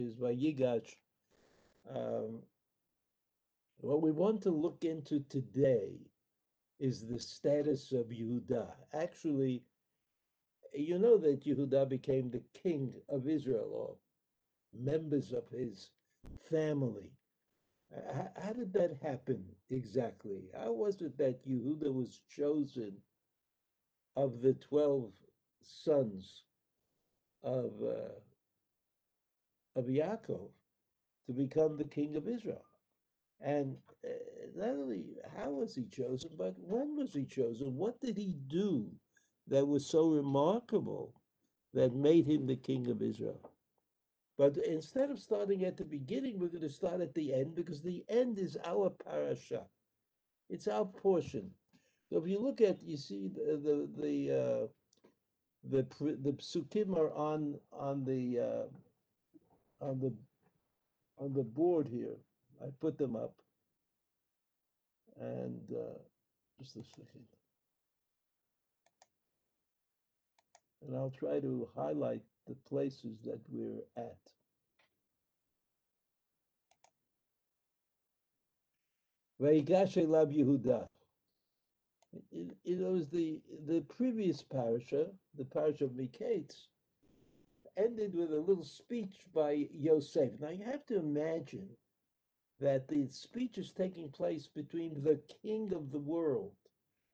is Vayigash. Um, what we want to look into today is the status of Yehuda. Actually, you know that Yehuda became the king of Israel, or members of his family. How, how did that happen exactly? How was it that Yehuda was chosen of the 12 sons of, uh, of Yaakov to become the king of Israel? And uh, not only how was he chosen, but when was he chosen? What did he do that was so remarkable that made him the king of Israel? But instead of starting at the beginning, we're going to start at the end because the end is our parasha. It's our portion. So if you look at, you see the the the uh, the, the psukim are on on the uh, on the on the board here. I put them up, and uh, just a second, and I'll try to highlight the places that we're at. Vayigash Elav Yehuda. It, it was the the previous parasha, the parasha of Miketz, ended with a little speech by Yosef. Now you have to imagine that the speech is taking place between the king of the world.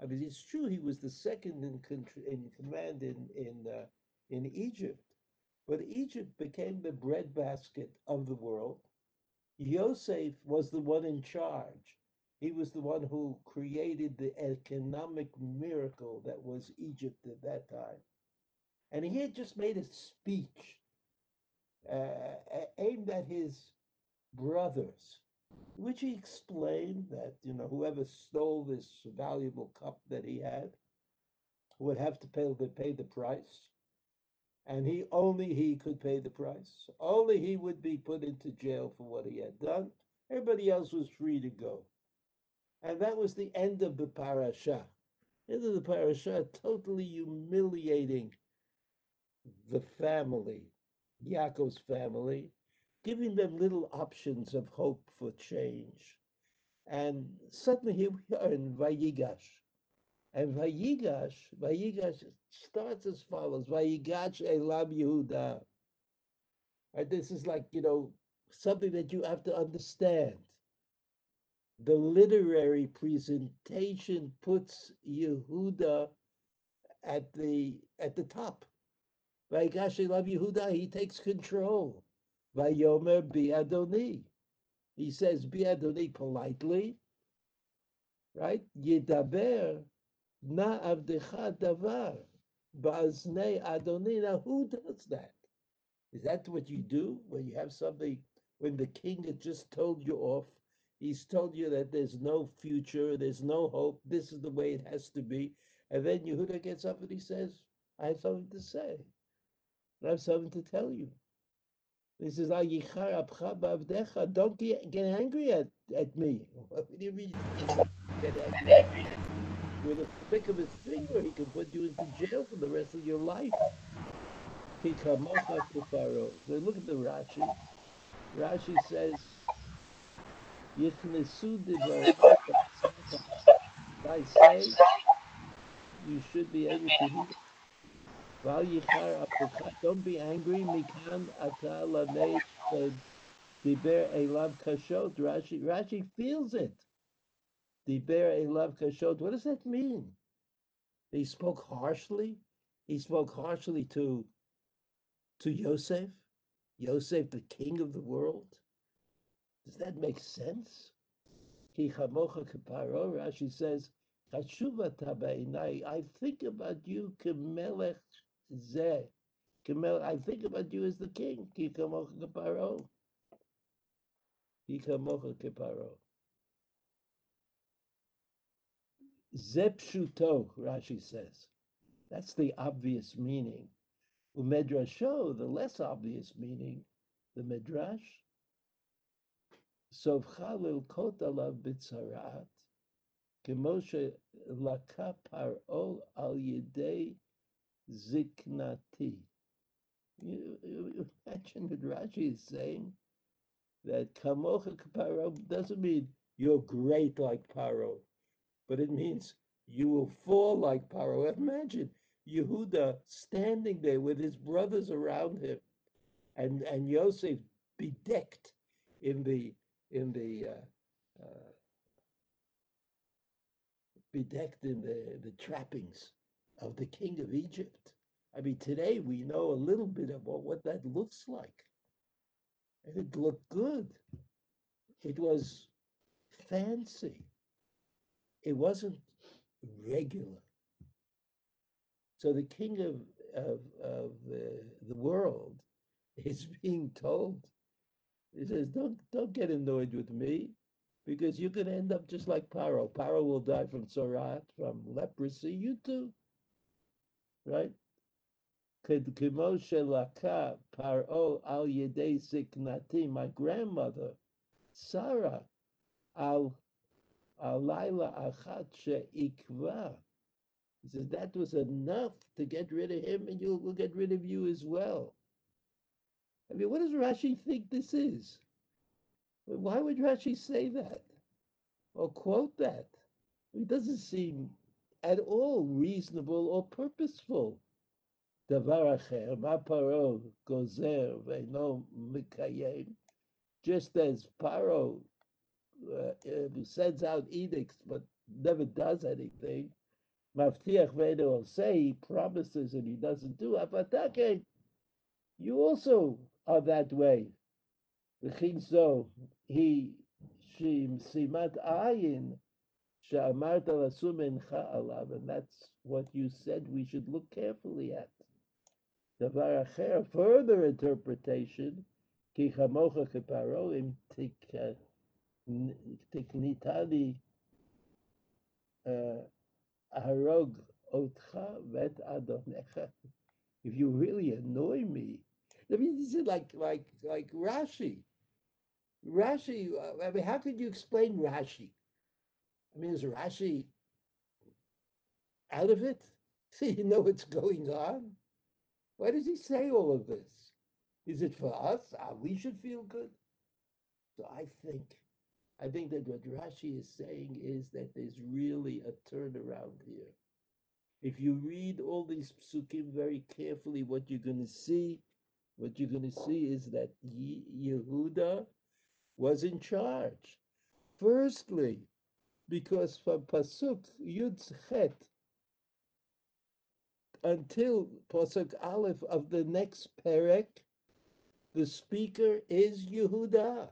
I mean, it's true he was the second in, in command in in uh, in Egypt, but Egypt became the breadbasket of the world. Yosef was the one in charge. He was the one who created the economic miracle that was Egypt at that time. And he had just made a speech uh, aimed at his brothers, which he explained that, you know, whoever stole this valuable cup that he had would have to pay, pay the price. And he only he could pay the price. Only he would be put into jail for what he had done. Everybody else was free to go. And that was the end of the parasha. End of the parasha, totally humiliating the family, Yaakov's family, giving them little options of hope for change. And suddenly here we are in Vayigash. And Vayigash, Vayigash starts as follows: Vayigash Elam Yehuda. And this is like you know something that you have to understand. The literary presentation puts Yehuda at the at the top. Vayigash Elam Yehuda, he takes control. Vayomer Biadoni. He says Biadoni politely, right? Yidaber Na avdecha davar ba'aznei adoni. Now, who does that? Is that what you do when you have something? When the king had just told you off, he's told you that there's no future, there's no hope. This is the way it has to be, and then Yehuda gets up and he says, "I have something to say. I have something to tell you." He says, Don't get, get angry at, at me. What do you mean? With a flick of his finger, he can put you into jail for the rest of your life. So look at the Rashi. Rashi says, I say, you should be able to. Don't be angry. Mikan ata lamed diber elav kashot. Rashi, Rashi feels it. Elav Kashot. What does that mean? He spoke harshly. He spoke harshly to to Yosef, Yosef, the king of the world. Does that make sense? Ki chamocha kaparo. Rashi says, I think about you, kemelech zeh. I think about you as the king. Ki chamocha kaparo. Ki chamocha kaparo. Zepshuto, Rashi says. That's the obvious meaning. Umedrasho, the less obvious meaning, the Midrash. Sovchalil kot alav bitzarat, kemoshe laka paro al yidei ziknati. You, you imagine that Rashi is saying that kamocha paro doesn't mean you're great like Paro, but it means you will fall like Paro. Imagine Yehuda standing there with his brothers around him, and and Yosef bedecked in the in the uh, uh, bedecked in the the trappings of the king of Egypt. I mean, today we know a little bit about what that looks like. And it looked good. It was fancy. It wasn't regular. So the king of, of, of the, the world is being told, he says, don't, don't get annoyed with me because you can end up just like Paro. Paro will die from Sorat, from leprosy. You too right? Kemoshe laka paro al yedei siknati, my grandmother, Sarah, al alaila achat. He says that was enough to get rid of him, and you will get rid of you as well. I mean, what does Rashi think this is? Why would Rashi say that or quote that? It doesn't seem at all reasonable or purposeful. Davar ma paro gozer ve'no mikayem. Just as Paro uh, um, sends out edicts but never does anything, Maftiach will say he promises and he doesn't do. Avatake, you also are that way. V'chin so he she simat ayin and that's what you said we should look carefully at. Further interpretation, ki chamocha keparoim tiknitali uh, harog otcha vet adonecha. If you really annoy me, I mean, this is like like like Rashi. Rashi, uh, I mean, how could you explain Rashi? I mean, is Rashi out of it? So you know what's going on? Why does he say all of this? Is it for us? Ah, we should feel good. So I think, I think that what Rashi is saying is that there's really a turnaround here. If you read all these psukim very carefully, what you're going to see, what you're going to see is that Yehuda was in charge. Firstly, because from pasuk Yud Chet until Pasuk Aleph of the next Perek, the speaker is Yehuda.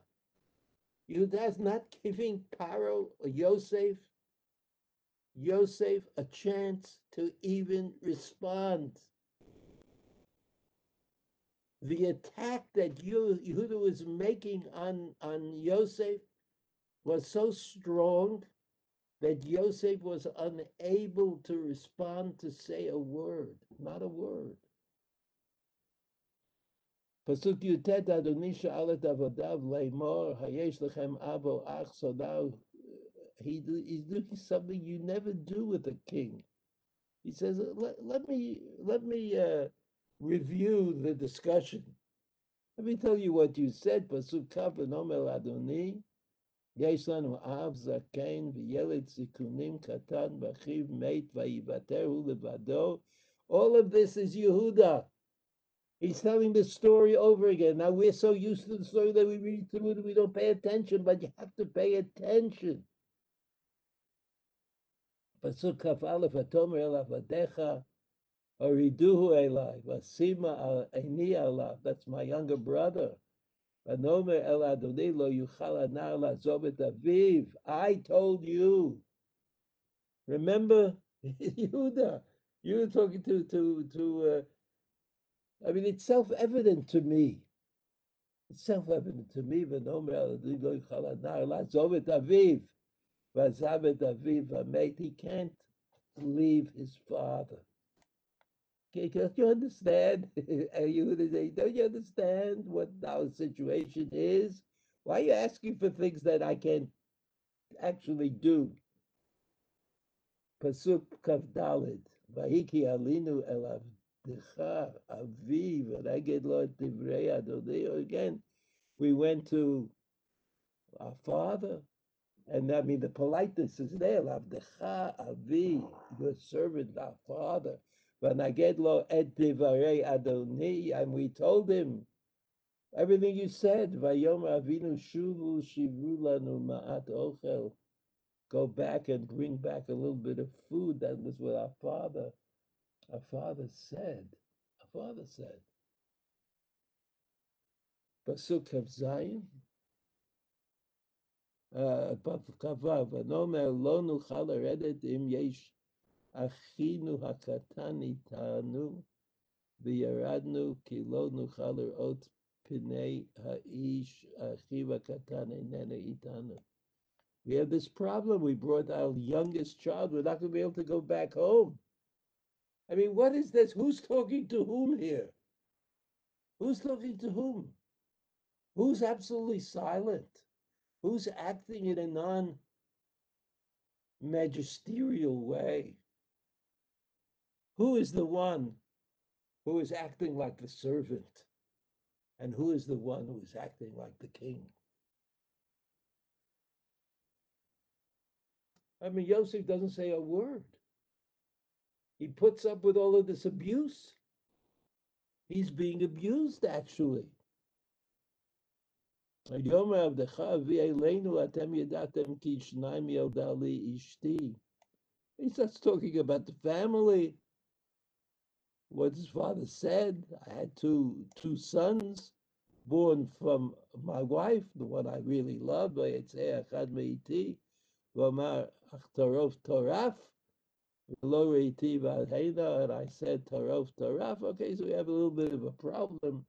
Yehuda is not giving Paro or Yosef, Yosef a chance to even respond. The attack that Yehuda was making on, on Yosef was so strong that Yosef was unable to respond to say a word, not a word. Pasuk Yutet Adoni Sha'alet Avodav Leimor Hayesh Lechem Abo Ach. So now he, he's doing something you never do with a king. He says, "Let, let me let me uh, review the discussion. Let me tell you what you said. Pasuk Kav Adoni יש לנו אב זקן וילד זיכונים קטן ואחיו מת ויוותרו לבדו. All of this is Yehuda. He's telling the story over again. Now we're so used to the story that we read through it, we don't pay attention, but you have to pay attention. פסוק כ"א, ותאמר אל עבדיך, הורידוהו אליי, ושימה עיני עליו. That's my younger brother. I told you. Remember, Yehuda, you were talking to to to. Uh, I mean, it's self-evident to me. It's self-evident to me. But Zobitaviv. He can't leave his father. Don't you understand? you don't you understand what our situation is? Why are you asking for things that I can't actually do? Pasuk Kavdalid. Vahiki alinu elav Avdecha, Aviv, Reged Lo et Divrei Adonai. Again, we went to our father, and I mean the politeness is there. Avdecha, Avi, your servant, our father. And we told him everything you said. Go back and bring back a little bit of food. That was what our father, our father said. Our father said. Pasuk of Zion. Uh, Kavav, Anomer lo nuchal eredet im yesh אחינו הקטן איתנו, וירדנו כי לא נוכל לראות פני האיש אחיו הקטן איננו איתנו. We have this problem. We brought our youngest child. We're not going to be able to go back home. I mean, what is this? Who's talking to whom here? Who's talking to whom? Who's absolutely silent? Who's acting in a non magisterial way? Who is the one who is acting like the servant? And who is the one who is acting like the king? I mean, Yosef doesn't say a word. He puts up with all of this abuse. He's being abused, actually. He starts talking about the family. What his father said. I had two two sons born from my wife, the one I really love, Toraf. Lower and I said Tarof Taraf. Okay, so we have a little bit of a problem.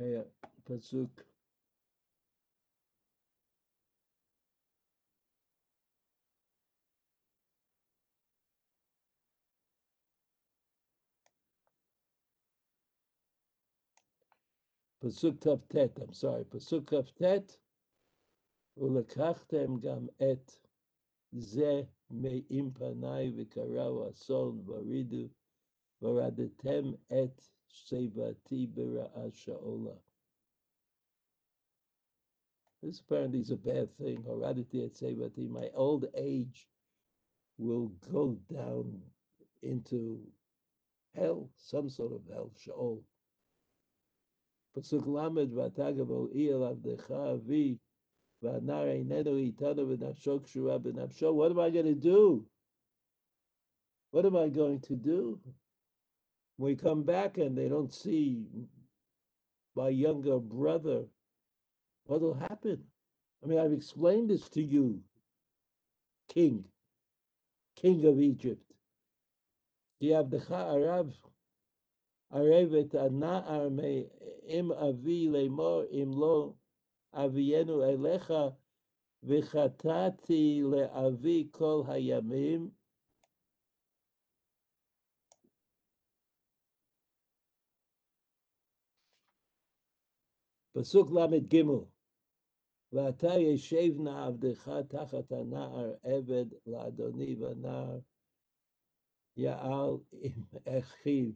Yeah, Pasuk. Pasuk Tet, I'm sorry, Pasuk Tet. ולקחתם גם את זה מעם פניי וקראו אסון ורידו, ורדתם את שיבתי ברעה שאולה. This apparently is a bad thing. Horaditi et sevati, my old age will go down into hell, some sort of hell, Sheol. Pasuk lamed v'atagav il avdecha avi what am I going to do? What am I going to do? We come back and they don't see my younger brother. What will happen? I mean, I've explained this to you, king, king of Egypt. יעבדך ערב, ערבת הנער אם אבי לאמור אם לא אבינו אליך, וחטאתי לאבי כל הימים. פסוק ל"ג ואתה ישב נא עבדך תחת הנער עבד לאדוני והנער יעל עם אחיו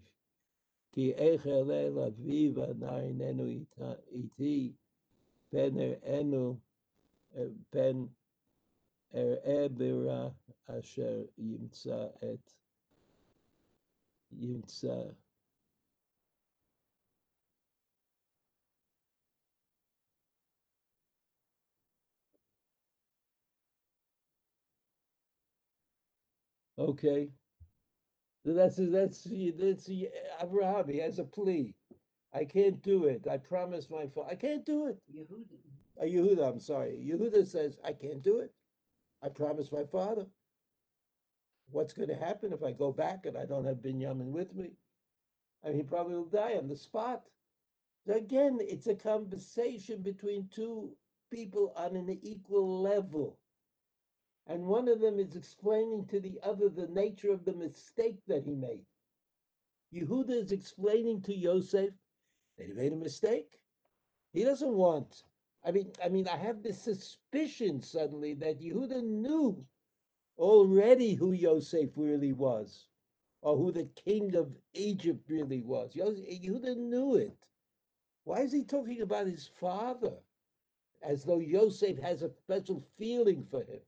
כי איך אעלה אל אביו והנער איננו איתי פן הראינו, פן אראה ברע אשר ימצא את, ימצא. Okay. That's that's that's Abraham. He has a plea. I can't do it. I promise my father. I can't do it. Yehuda. Uh, Yehuda, I'm sorry. Yehuda says, I can't do it. I promise my father. What's going to happen if I go back and I don't have Binyamin with me? And he probably will die on the spot. So again, it's a conversation between two people on an equal level. And one of them is explaining to the other the nature of the mistake that he made. Yehuda is explaining to Yosef that he made a mistake. He doesn't want. I mean, I mean, I have this suspicion suddenly that Yehuda knew already who Yosef really was, or who the king of Egypt really was. Yehuda knew it. Why is he talking about his father as though Yosef has a special feeling for him?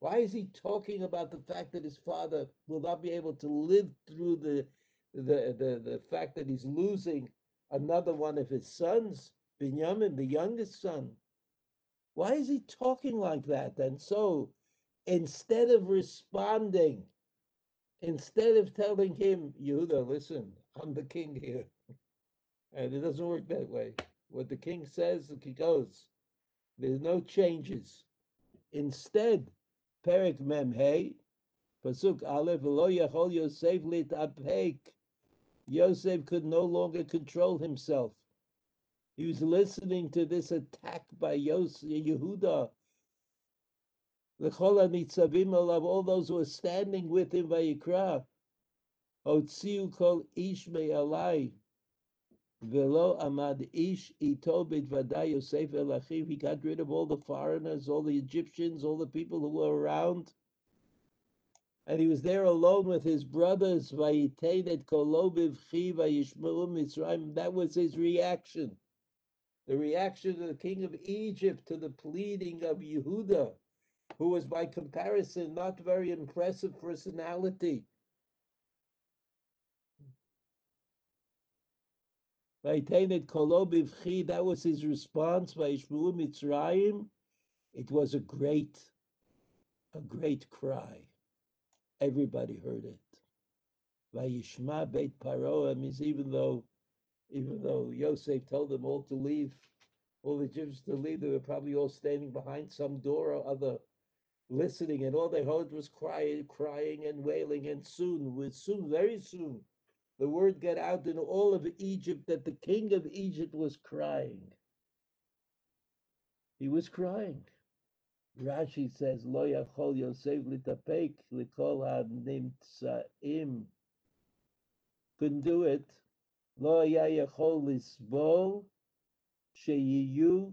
Why is he talking about the fact that his father will not be able to live through the the the, the fact that he's losing another one of his sons, Binyamin, the youngest son? Why is he talking like that? And so instead of responding, instead of telling him, Yehuda, listen, I'm the king here. And it doesn't work that way. What the king says, he goes. There's no changes. Instead, Perik Mem Hey, Pasuk Aleph, Lo Yachol Yosef Lit Apek. Yosef could no longer control himself. He was listening to this attack by Yosef, Yehuda. L'chol hanitzavim alav, all those who were standing with him, by Vayikra. Hotziu kol ish me'alai. Velo amad ish Yosef. He got rid of all the foreigners, all the Egyptians, all the people who were around. And he was there alone with his brothers. That was his reaction. The reaction of the king of Egypt to the pleading of Yehuda, who was by comparison not very impressive personality. That was his response by Mitzrayim. It was a great, a great cry. Everybody heard it. Vayishma Beit Paro means even though, even though Yosef told them all to leave, all the Egyptians to leave, they were probably all standing behind some door or other, listening, and all they heard was crying, crying and wailing. And soon, with soon, very soon, the word got out in all of Egypt that the king of Egypt was crying. He was crying. Rashi says, Lo yachol Yosef litapek likol ha-nimtzaim. Couldn't do it. Lo yachol lisbol sheyiyu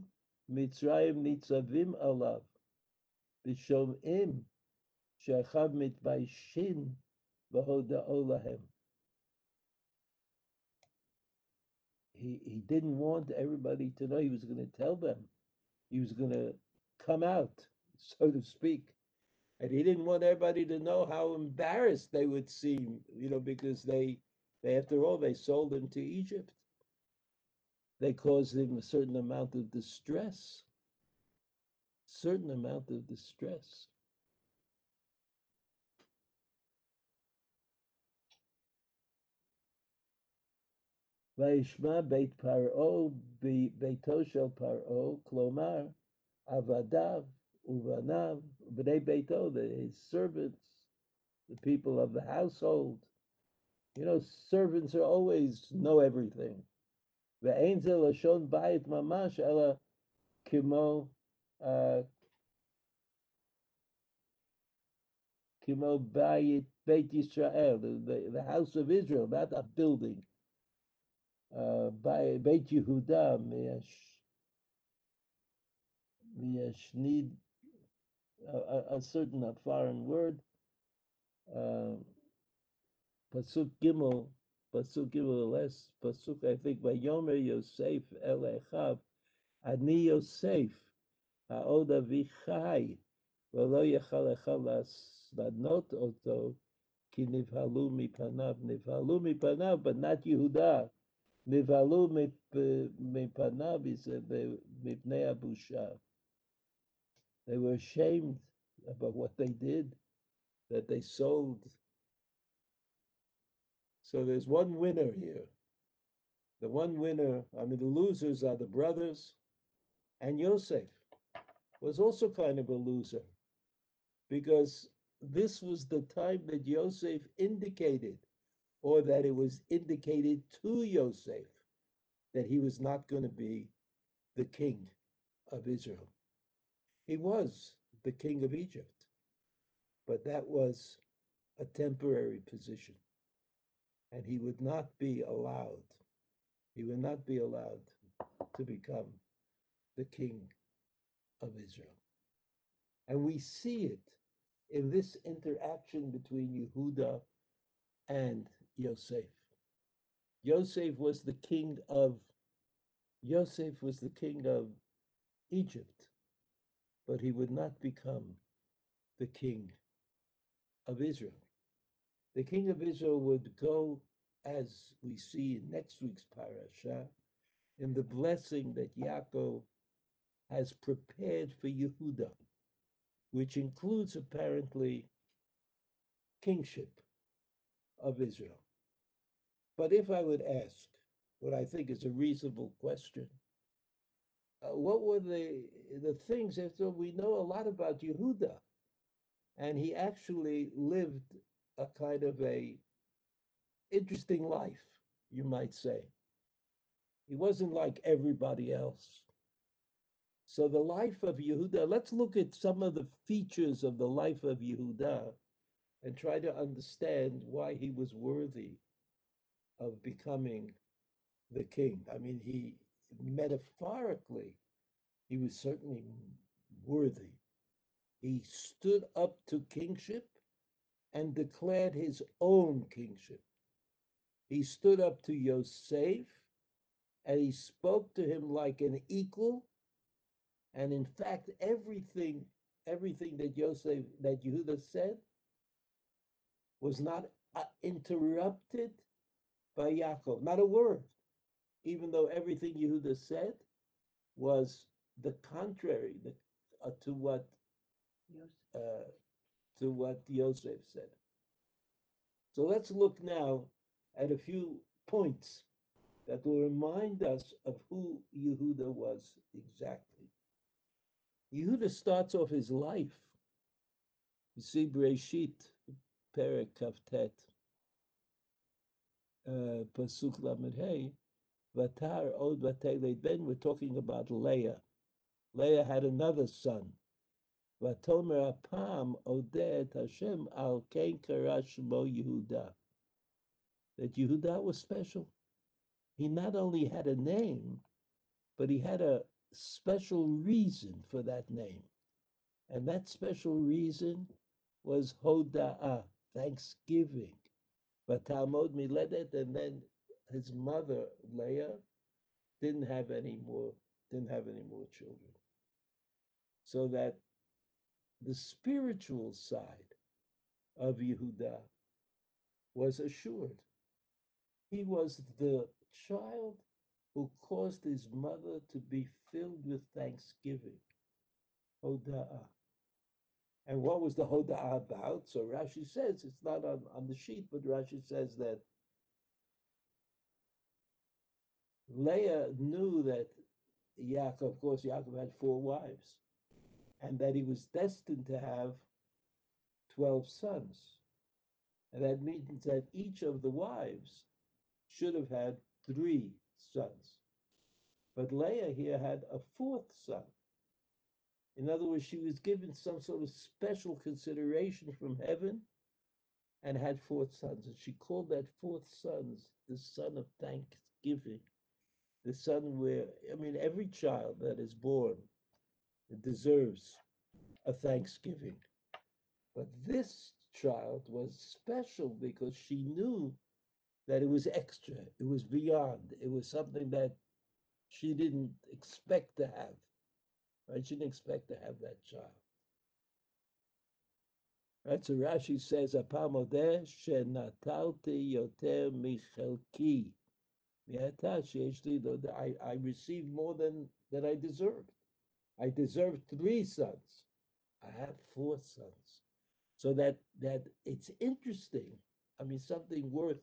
Mitzrayim nitzavim alav. B'shom'im she'achav mitbaishin v'hoda'o lahem. He, he didn't want everybody to know he was going to tell them he was going to come out so to speak. And he didn't want everybody to know how embarrassed they would seem you know because they they after all they sold him to egypt. They caused him a certain amount of distress. Certain amount of distress וישמע בית פרעה ביתו של פרעה, כלומר, עבדיו ובניו, בני ביתו, his servants, the people of the household. You know, servants are always know everything. ואין זה לשון בית ממש, אלא כמו, uh, כמו בית, בית ישראל, the, the, the house of Israel, not a building. by Beit Yehuda miyashnid a, a certain foreign word. Uh, pasuk Gimel, pasuk Gimel less pasuk I think by Yomer Yosef El Echav Ani Yosef Haoda Vichai Velo Yechal Echal Ladnot Oto Ki Nivhalu Mipanav Nivhalu Mipanav but not Yehuda נבהלו מפניו מפני הבושה. They were ashamed about what they did, that they sold. So there's one winner here. The one winner, I mean, the losers are the brothers, and Yosef was also kind of a loser because this was the time that Yosef indicated or that it was indicated to Yosef that he was not going to be the king of Israel. He was the king of Egypt, but that was a temporary position. And he would not be allowed, he would not be allowed to become the king of Israel. And we see it in this interaction between Yehuda and Yosef. Yosef was the king of Yosef was the king of Egypt, but he would not become the king of Israel. The king of Israel would go, as we see in next week's parasha, in the blessing that Yaakov has prepared for Yehuda, which includes apparently kingship of Israel. But if I would ask what I think is a reasonable question, uh, what were the the things so we know a lot about Yehuda, and he actually lived a kind of a interesting life, you might say. He wasn't like everybody else. So the life of Yehuda, let's look at some of the features of the life of Yehuda and try to understand why he was worthy of becoming the king. I mean, he metaphorically, he was certainly worthy. He stood up to kingship and declared his own kingship. He stood up to Yosef and he spoke to him like an equal. And in fact, everything, everything that Yosef, that Yehuda said was not uh, interrupted by Yaakov, not a word, even though everything Yehuda said was the contrary uh, to what uh, to what Yosef said. So let's look now at a few points that will remind us of who Yehuda was exactly. Yehuda starts off his life. You see Breshit, Perek Kaftet, uh, Pasuk Lamed Hey, Vatar Od Vatele. Then we're talking about Leah. Leah had another son. Vatomer Apam Odet Hashem Al Ken Karash Mo Yehuda. That Yehuda was special. He not only had a name, but he had a special reason for that name. And that special reason was Hoda'ah, thanksgiving. But Talmud Miledet, and then his mother, Leah, didn't have any more, didn't have any more children. So that the spiritual side of Yehuda was assured. He was the child who caused his mother to be filled with thanksgiving. Hoda'ah. And what was the Hoda'ah about? So Rashi says, it's not on, on the sheet, but Rashi says that Leah knew that Yaakov, of course, Yaakov had four wives, and that he was destined to have 12 sons. And that means that each of the wives should have had three sons. But Leah here had a fourth son. In other words, she was given some sort of special consideration from heaven and had four sons. And she called that fourth son the son of thanksgiving. The son where, I mean, every child that is born deserves a thanksgiving. But this child was special because she knew that it was extra, it was beyond, it was something that she didn't expect to have. Right? She didn't expect to have that child. Right? So Rashi says, yoter michelki. I, I received more than that I deserved. I deserved three sons. I have four sons. So that that it's interesting. I mean, something worth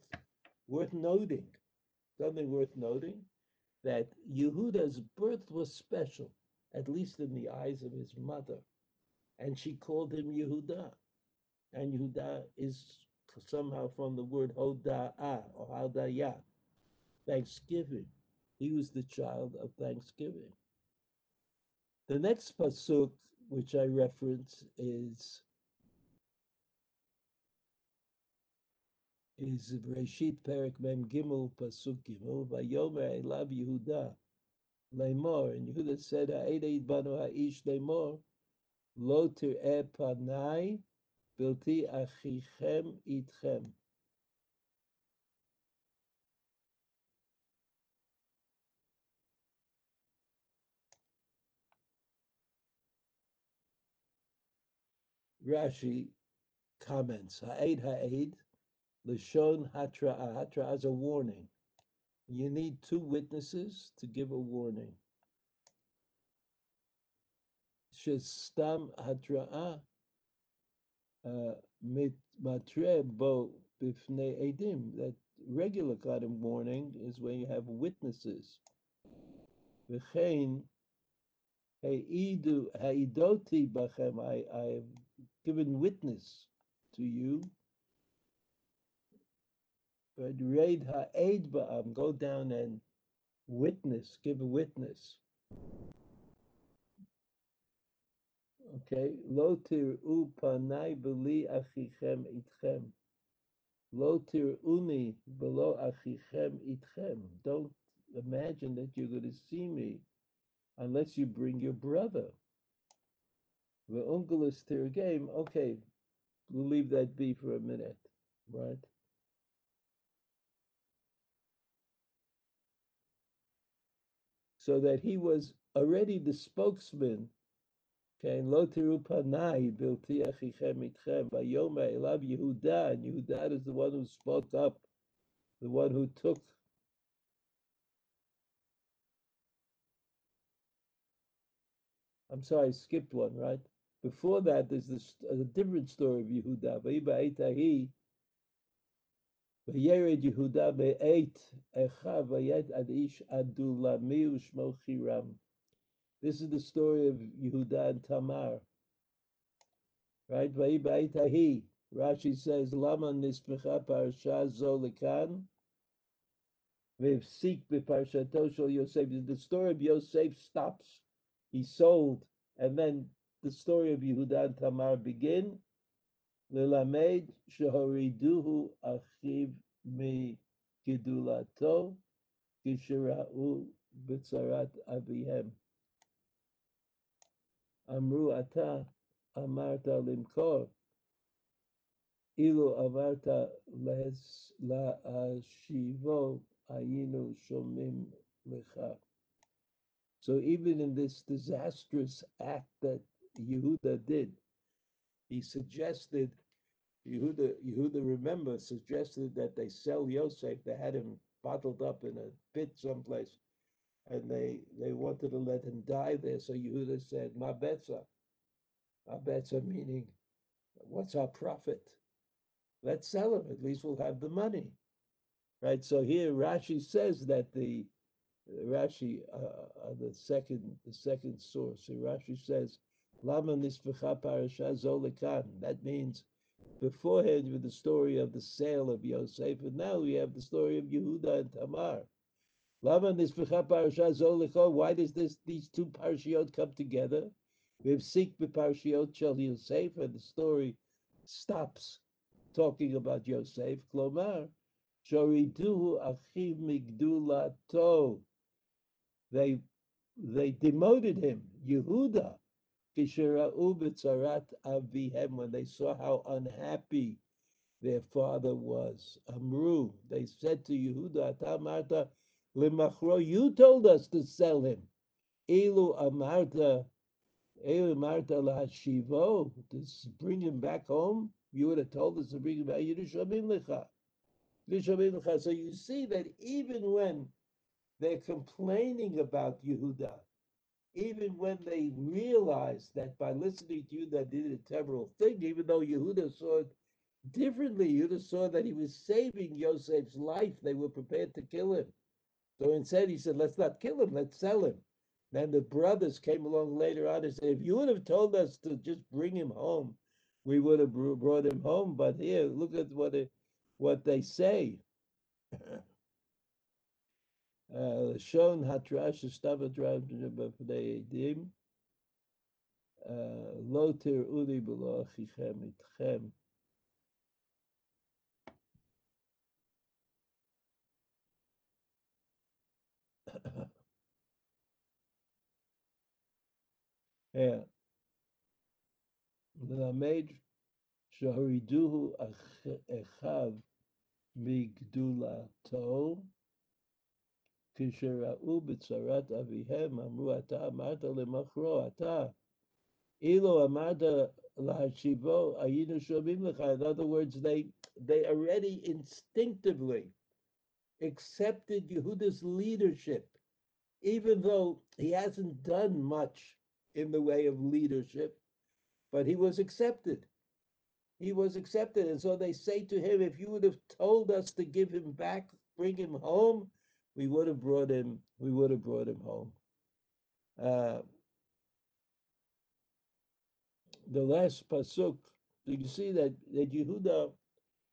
worth noting. Something worth noting that Yehuda's birth was special at least in the eyes of his mother. And she called him Yehuda. And Yehuda is somehow from the word Hoda'ah or Hodaya, thanksgiving. He was the child of thanksgiving. The next pasuk, which I reference, is is Reshit Perik Mem Gimel Pasuk Gimel Vayomer Elav Yehuda Lemor, and Yehuda said, Ha'edeit banu ha'ish lemor, lo tir'eh panai Bilti achichem itchem. Rashi comments, Ha'ed ha'ed, Lashon hatra'a. Hatra'a is a warning. You need two witnesses to give a warning. Shestam hatra'a uh, mit matre bo bifnei edim. That regular kind of warning is when you have witnesses. V'chein ha'idu ha'idoti bachem. I have given witness to you. Raid ha'ed ba'am. Go down and witness. Give a witness. Okay, lo tir'u panai achichem itchem. Lo tir'uni below achichem itchem. Don't imagine that you're going to see me unless you bring your brother. Ve'Onkelos tirgem. Okay, we'll leave that be for a minute, right? So that he was already the spokesman Okay, lo tiru panai bilti achichem itchem vayoma elav and Yehuda is the one who spoke up, the one who took. I'm sorry, I skipped one, right? Before that, there's this a different story of Yehuda. Vayered Yehuda be'eit echa vayet ad ish adulami u'shmo chiram. This is the story of Yehuda and Tamar. Right? Vayibaitahi. Rashi says, Lama nispecha parasha zo lekan. V'sik beparshato shel Yosef. The story of Yosef stops. He sold. And then the story of Yehuda and Tamar begin. Lilamed shehoriduhu achiv mi gidulato kishira'u b'tzarat avihem. אמרו אתה אמרת למכור, אילו אמרת להשיבו היינו שומעים לך. So even in this disastrous act that Yehuda did, he suggested, Yehuda, Yehuda remember, suggested that they sell Yosef. They had him bottled up in a pit someplace and they they wanted to let him die there. So Yehuda said, "Ma betza, ma betza," meaning, what's our profit? Let's sell him. At least we'll have the money, right? So here Rashi says that the Rashi, uh, uh, the second the second source, so Rashi says, "Lama parasha zolekan." That means beforehand with the story of the sale of Yosef, and now we have the story of Yehuda and Tamar. Why does this these two parashiot come together? We have Sik b'parashiot Shel Yosef, and the story stops talking about Yosef. Klomar, Shoriduhu Achiv Migdulato. They they demoted him, Yehuda, when they saw how unhappy their father was. Amru, they said to Yehuda, Atamarta, Limachro, you told us to sell him. Elu amarta, elu amarta lahashivo, to bring him back home. You would have told us to bring him back. Yerushalayim lecha. So you see that even when they're complaining about Yehuda, even when they realized that by listening to Yehuda did a terrible thing, even though Yehuda saw it differently, Yehuda saw that he was saving Yosef's life, they were prepared to kill him. So instead, he said, let's not kill him, let's sell him. Then the brothers came along later on and said, if you would have told us to just bring him home, we would have brought him home. But here, look at what it, what they say. Shon hatrash estava drav Lo tir uli b'lo achichem itchem. And Lamed Shahriduhu Echav Migdulato כשראו בצרת אביהם, אמרו, אתה אמרת למכרו, אתה, אילו אמרת להשיבו, היינו שומעים לך. In other words, they, they already instinctively accepted Yehuda's leadership, even though he hasn't done much in the way of leadership, but he was accepted. He was accepted. And so they say to him, if you would have told us to give him back, bring him home, we would have brought him, we would have brought him home. Uh, the last pasuk, you see that, that Yehuda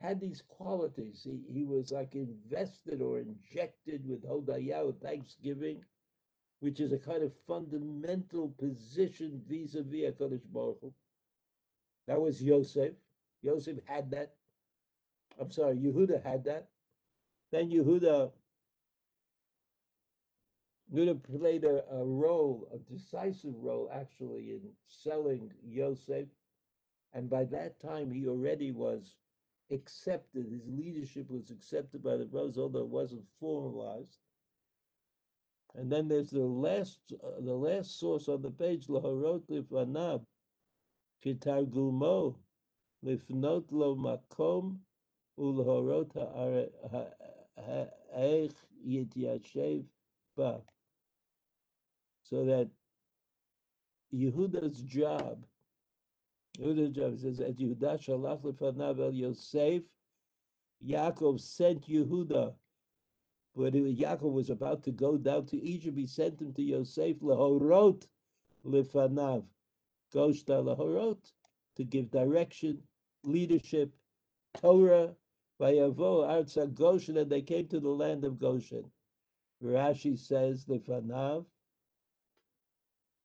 had these qualities. He, he was like invested or injected with Hodayah, thanksgiving, which is a kind of fundamental position vis-a-vis HaKadosh Baruch Hu. That was Yosef. Yosef had that. I'm sorry, Yehuda had that. Then Yehuda, Yehuda played a, a role, a decisive role actually in selling Yosef. And by that time, he already was accepted. His leadership was accepted by the brothers, although it wasn't formalized. And then there's the last, uh, the last source on the page, Lahorot Lifanav, Kitargumo, Lifnot Lo Makom, Ulahorot Ha'ech Yityashev Ba. So that Yehuda's job Yehuda's job says, "At Yehuda shalach lefanav el Yosef." Yaakov sent Yehuda, when Yaakov was about to go down to Egypt, he sent him to Yosef lehorot lefanav, goshta lehorot, to give direction, leadership, Torah. Vayavo arza Goshen, and they came to the land of Goshen. Rashi says lefanav.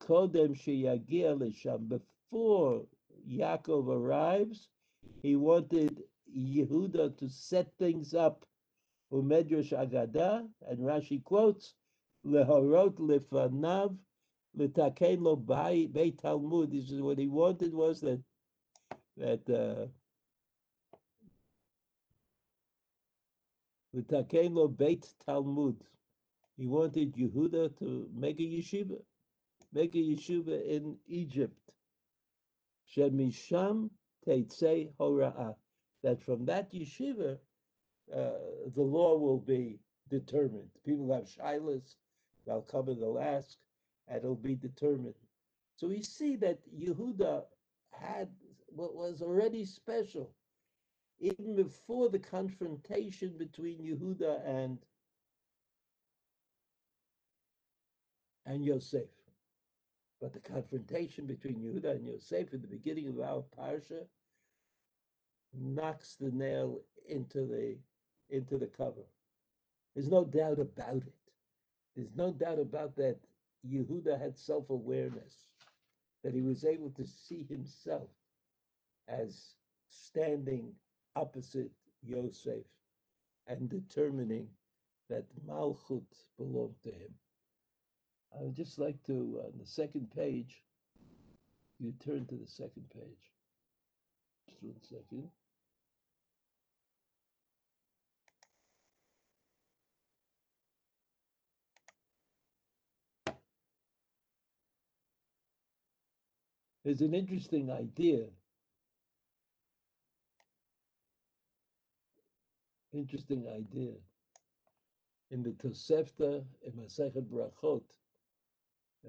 Kodem sheyagia before Yaakov arrives, he wanted Yehuda to set things up. Umedrash Agada, and Rashi quotes, Lehorot lefanav, letaken lo beit Talmud. This is what he wanted was that that uh, letaken lo beit Talmud. He wanted Yehuda to make a yeshiva, make a yeshiva in Egypt. Shemisham Teitzei Hora'ah, that from that yeshiva, uh, the law will be determined. People have shilas, they'll come and they'll ask, and it'll be determined. So we see that Yehuda had what was already special, even before the confrontation between Yehuda and and Yosef. But the confrontation between Yehuda and Yosef in the beginning of our parsha knocks the nail into the into the cover. There's no doubt about it. There's no doubt about that. Yehuda had self-awareness, that he was able to see himself as standing opposite Yosef and determining that Malchut belonged to him. I would just like to, on the second page, you turn to the second page. Just one second. There's an interesting idea. Interesting idea. In the Tosefta, in Masechet Brachot,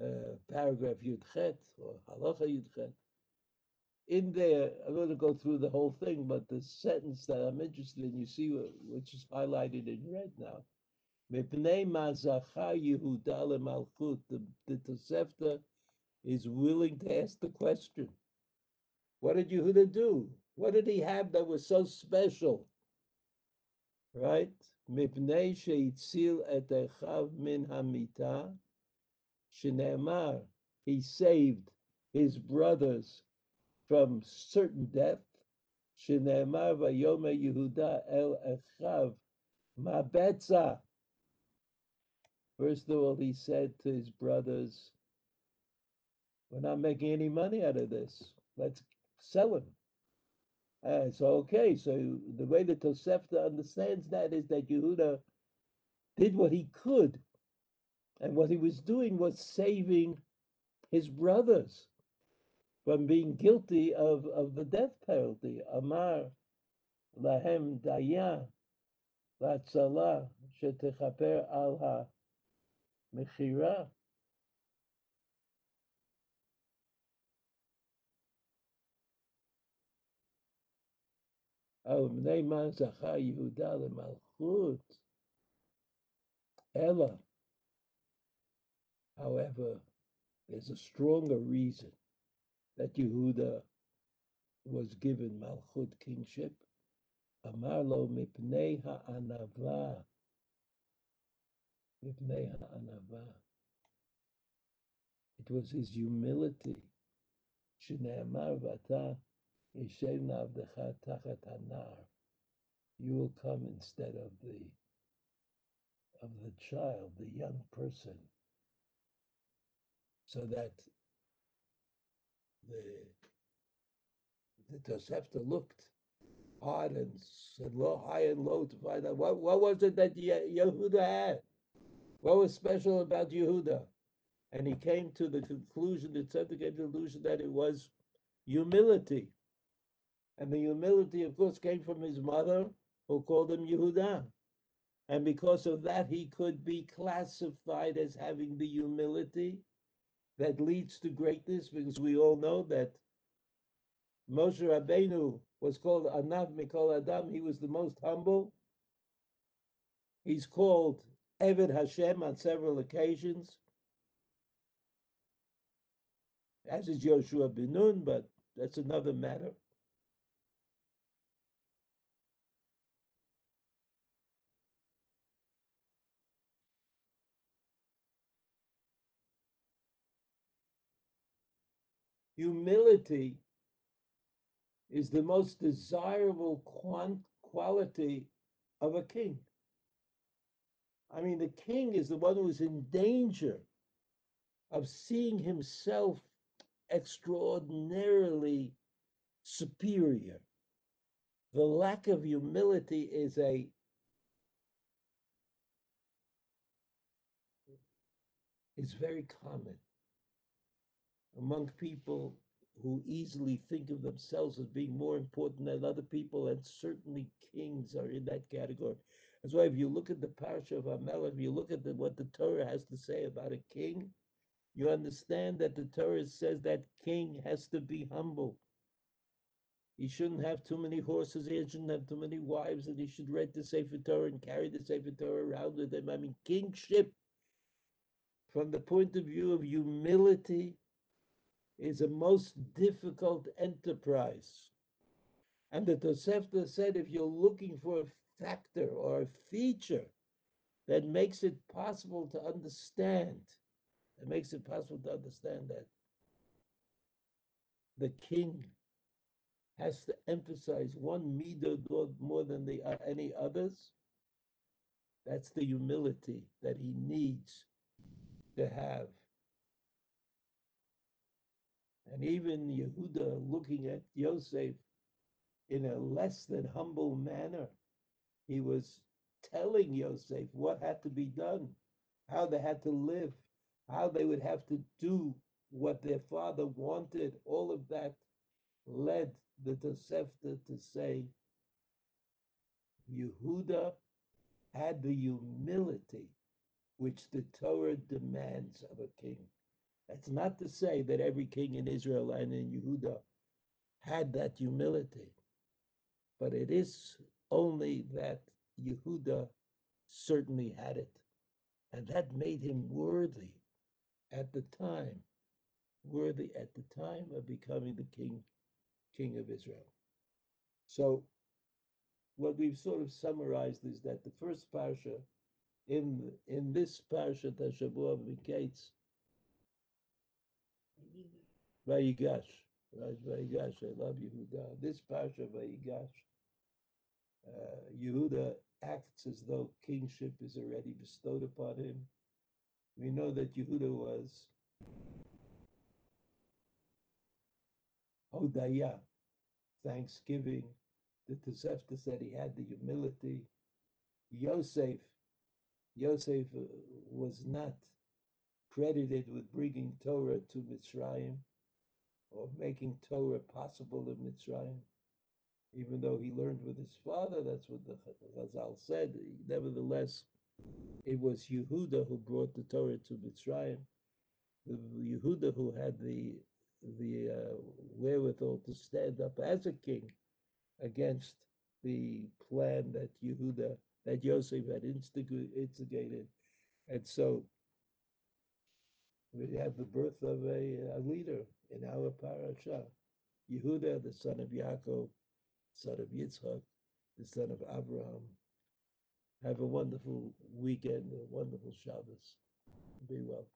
uh, paragraph Yudchet or Halacha Yudchet. In there, I'm going to go through the whole thing, but the sentence that I'm interested in, you see, which is highlighted in red now. The, the Tosefta is willing to ask the question. What did Yehuda do? What did he have that was so special? Right? Mipnei sheitzil et echav min hamita. Shinemar, he saved his brothers from certain death. Shinemar vayome Yehuda el echav mabetza. First of all, he said to his brothers, We're not making any money out of this. Let's sell him. Uh, so okay, so the way the Tosefta understands that is that Yehuda did what he could, and what he was doing was saving his brothers from being guilty of, of the death penalty. Amar lahem daya latzala shetechaper al ha mechira. Oh, bnei man zacha Yehuda lemalchut. Ella. However, there's a stronger reason that Yehuda was given Malchut kingship. Amarlo mipnei ha'anava. Mipnei ha'anava. It was his humility. Shneamar vata hanar. You will come instead of the of the child, the young person, so that the the Tosefta looked hard and said low, high and low to find out what, what was it that Ye- Yehuda had? What was special about Yehuda? And he came to the conclusion, the Tzedek came to the conclusion that it was humility. And the humility, of course, came from his mother, who called him Yehuda. And because of that, he could be classified as having the humility that leads to greatness, because we all know that Moshe Rabbeinu was called Anav Mikol Adam. He was the most humble. He's called Eved Hashem on several occasions, as is Yoshua ben Nun, but that's another matter. Humility is the most desirable quality of a king. I mean, the king is the one who is in danger of seeing himself extraordinarily superior. The lack of humility is a is very common among people who easily think of themselves as being more important than other people, and certainly kings are in that category. That's why if you look at the parsha of Amel, if you look at the, what the Torah has to say about a king, you understand that the Torah says that king has to be humble. He shouldn't have too many horses, he shouldn't have too many wives, and he should read the Sefer Torah and carry the Sefer Torah around with him. I mean, kingship, from the point of view of humility, is a most difficult enterprise. And the Tosefta said if you're looking for a factor or a feature that makes it possible to understand, that makes it possible to understand that the king has to emphasize one midah more than the uh, any others. That's the humility that he needs to have. And even Yehuda looking at Yosef in a less than humble manner, he was telling Yosef what had to be done, how they had to live, how they would have to do what their father wanted. All of that led the Tosefta to say Yehuda had the humility which the Torah demands of a king. That's not to say that every king in Israel and in Yehuda had that humility, but it is only that Yehuda certainly had it, and that made him worthy at the time, worthy at the time of becoming the king, king of Israel. So, what we've sort of summarized is that the first parsha, in in this parsha, Tashavua Miketz, Vayigash? Vayigash, I love Yehuda. This parsha, Vayigash, uh, Yehuda acts as though kingship is already bestowed upon him. We know that Yehuda was Hodaya, thanksgiving. The Tosefta said he had the humility. Yosef, Yosef uh, was not credited with bringing Torah to Mitzrayim or making Torah possible in Mitzrayim, even though he learned with his father. That's what the Chazal said. Nevertheless, it was Yehuda who brought the Torah to Mitzrayim. The Yehuda who had the the uh, wherewithal to stand up as a king against the plan that Yehuda, that Yosef had instigated. And so we have the birth of a, a leader in our parasha. Yehuda, the son of Yaakov, son of Yitzchak, the son of Abraham. Have a wonderful weekend, a wonderful Shabbos. Be well.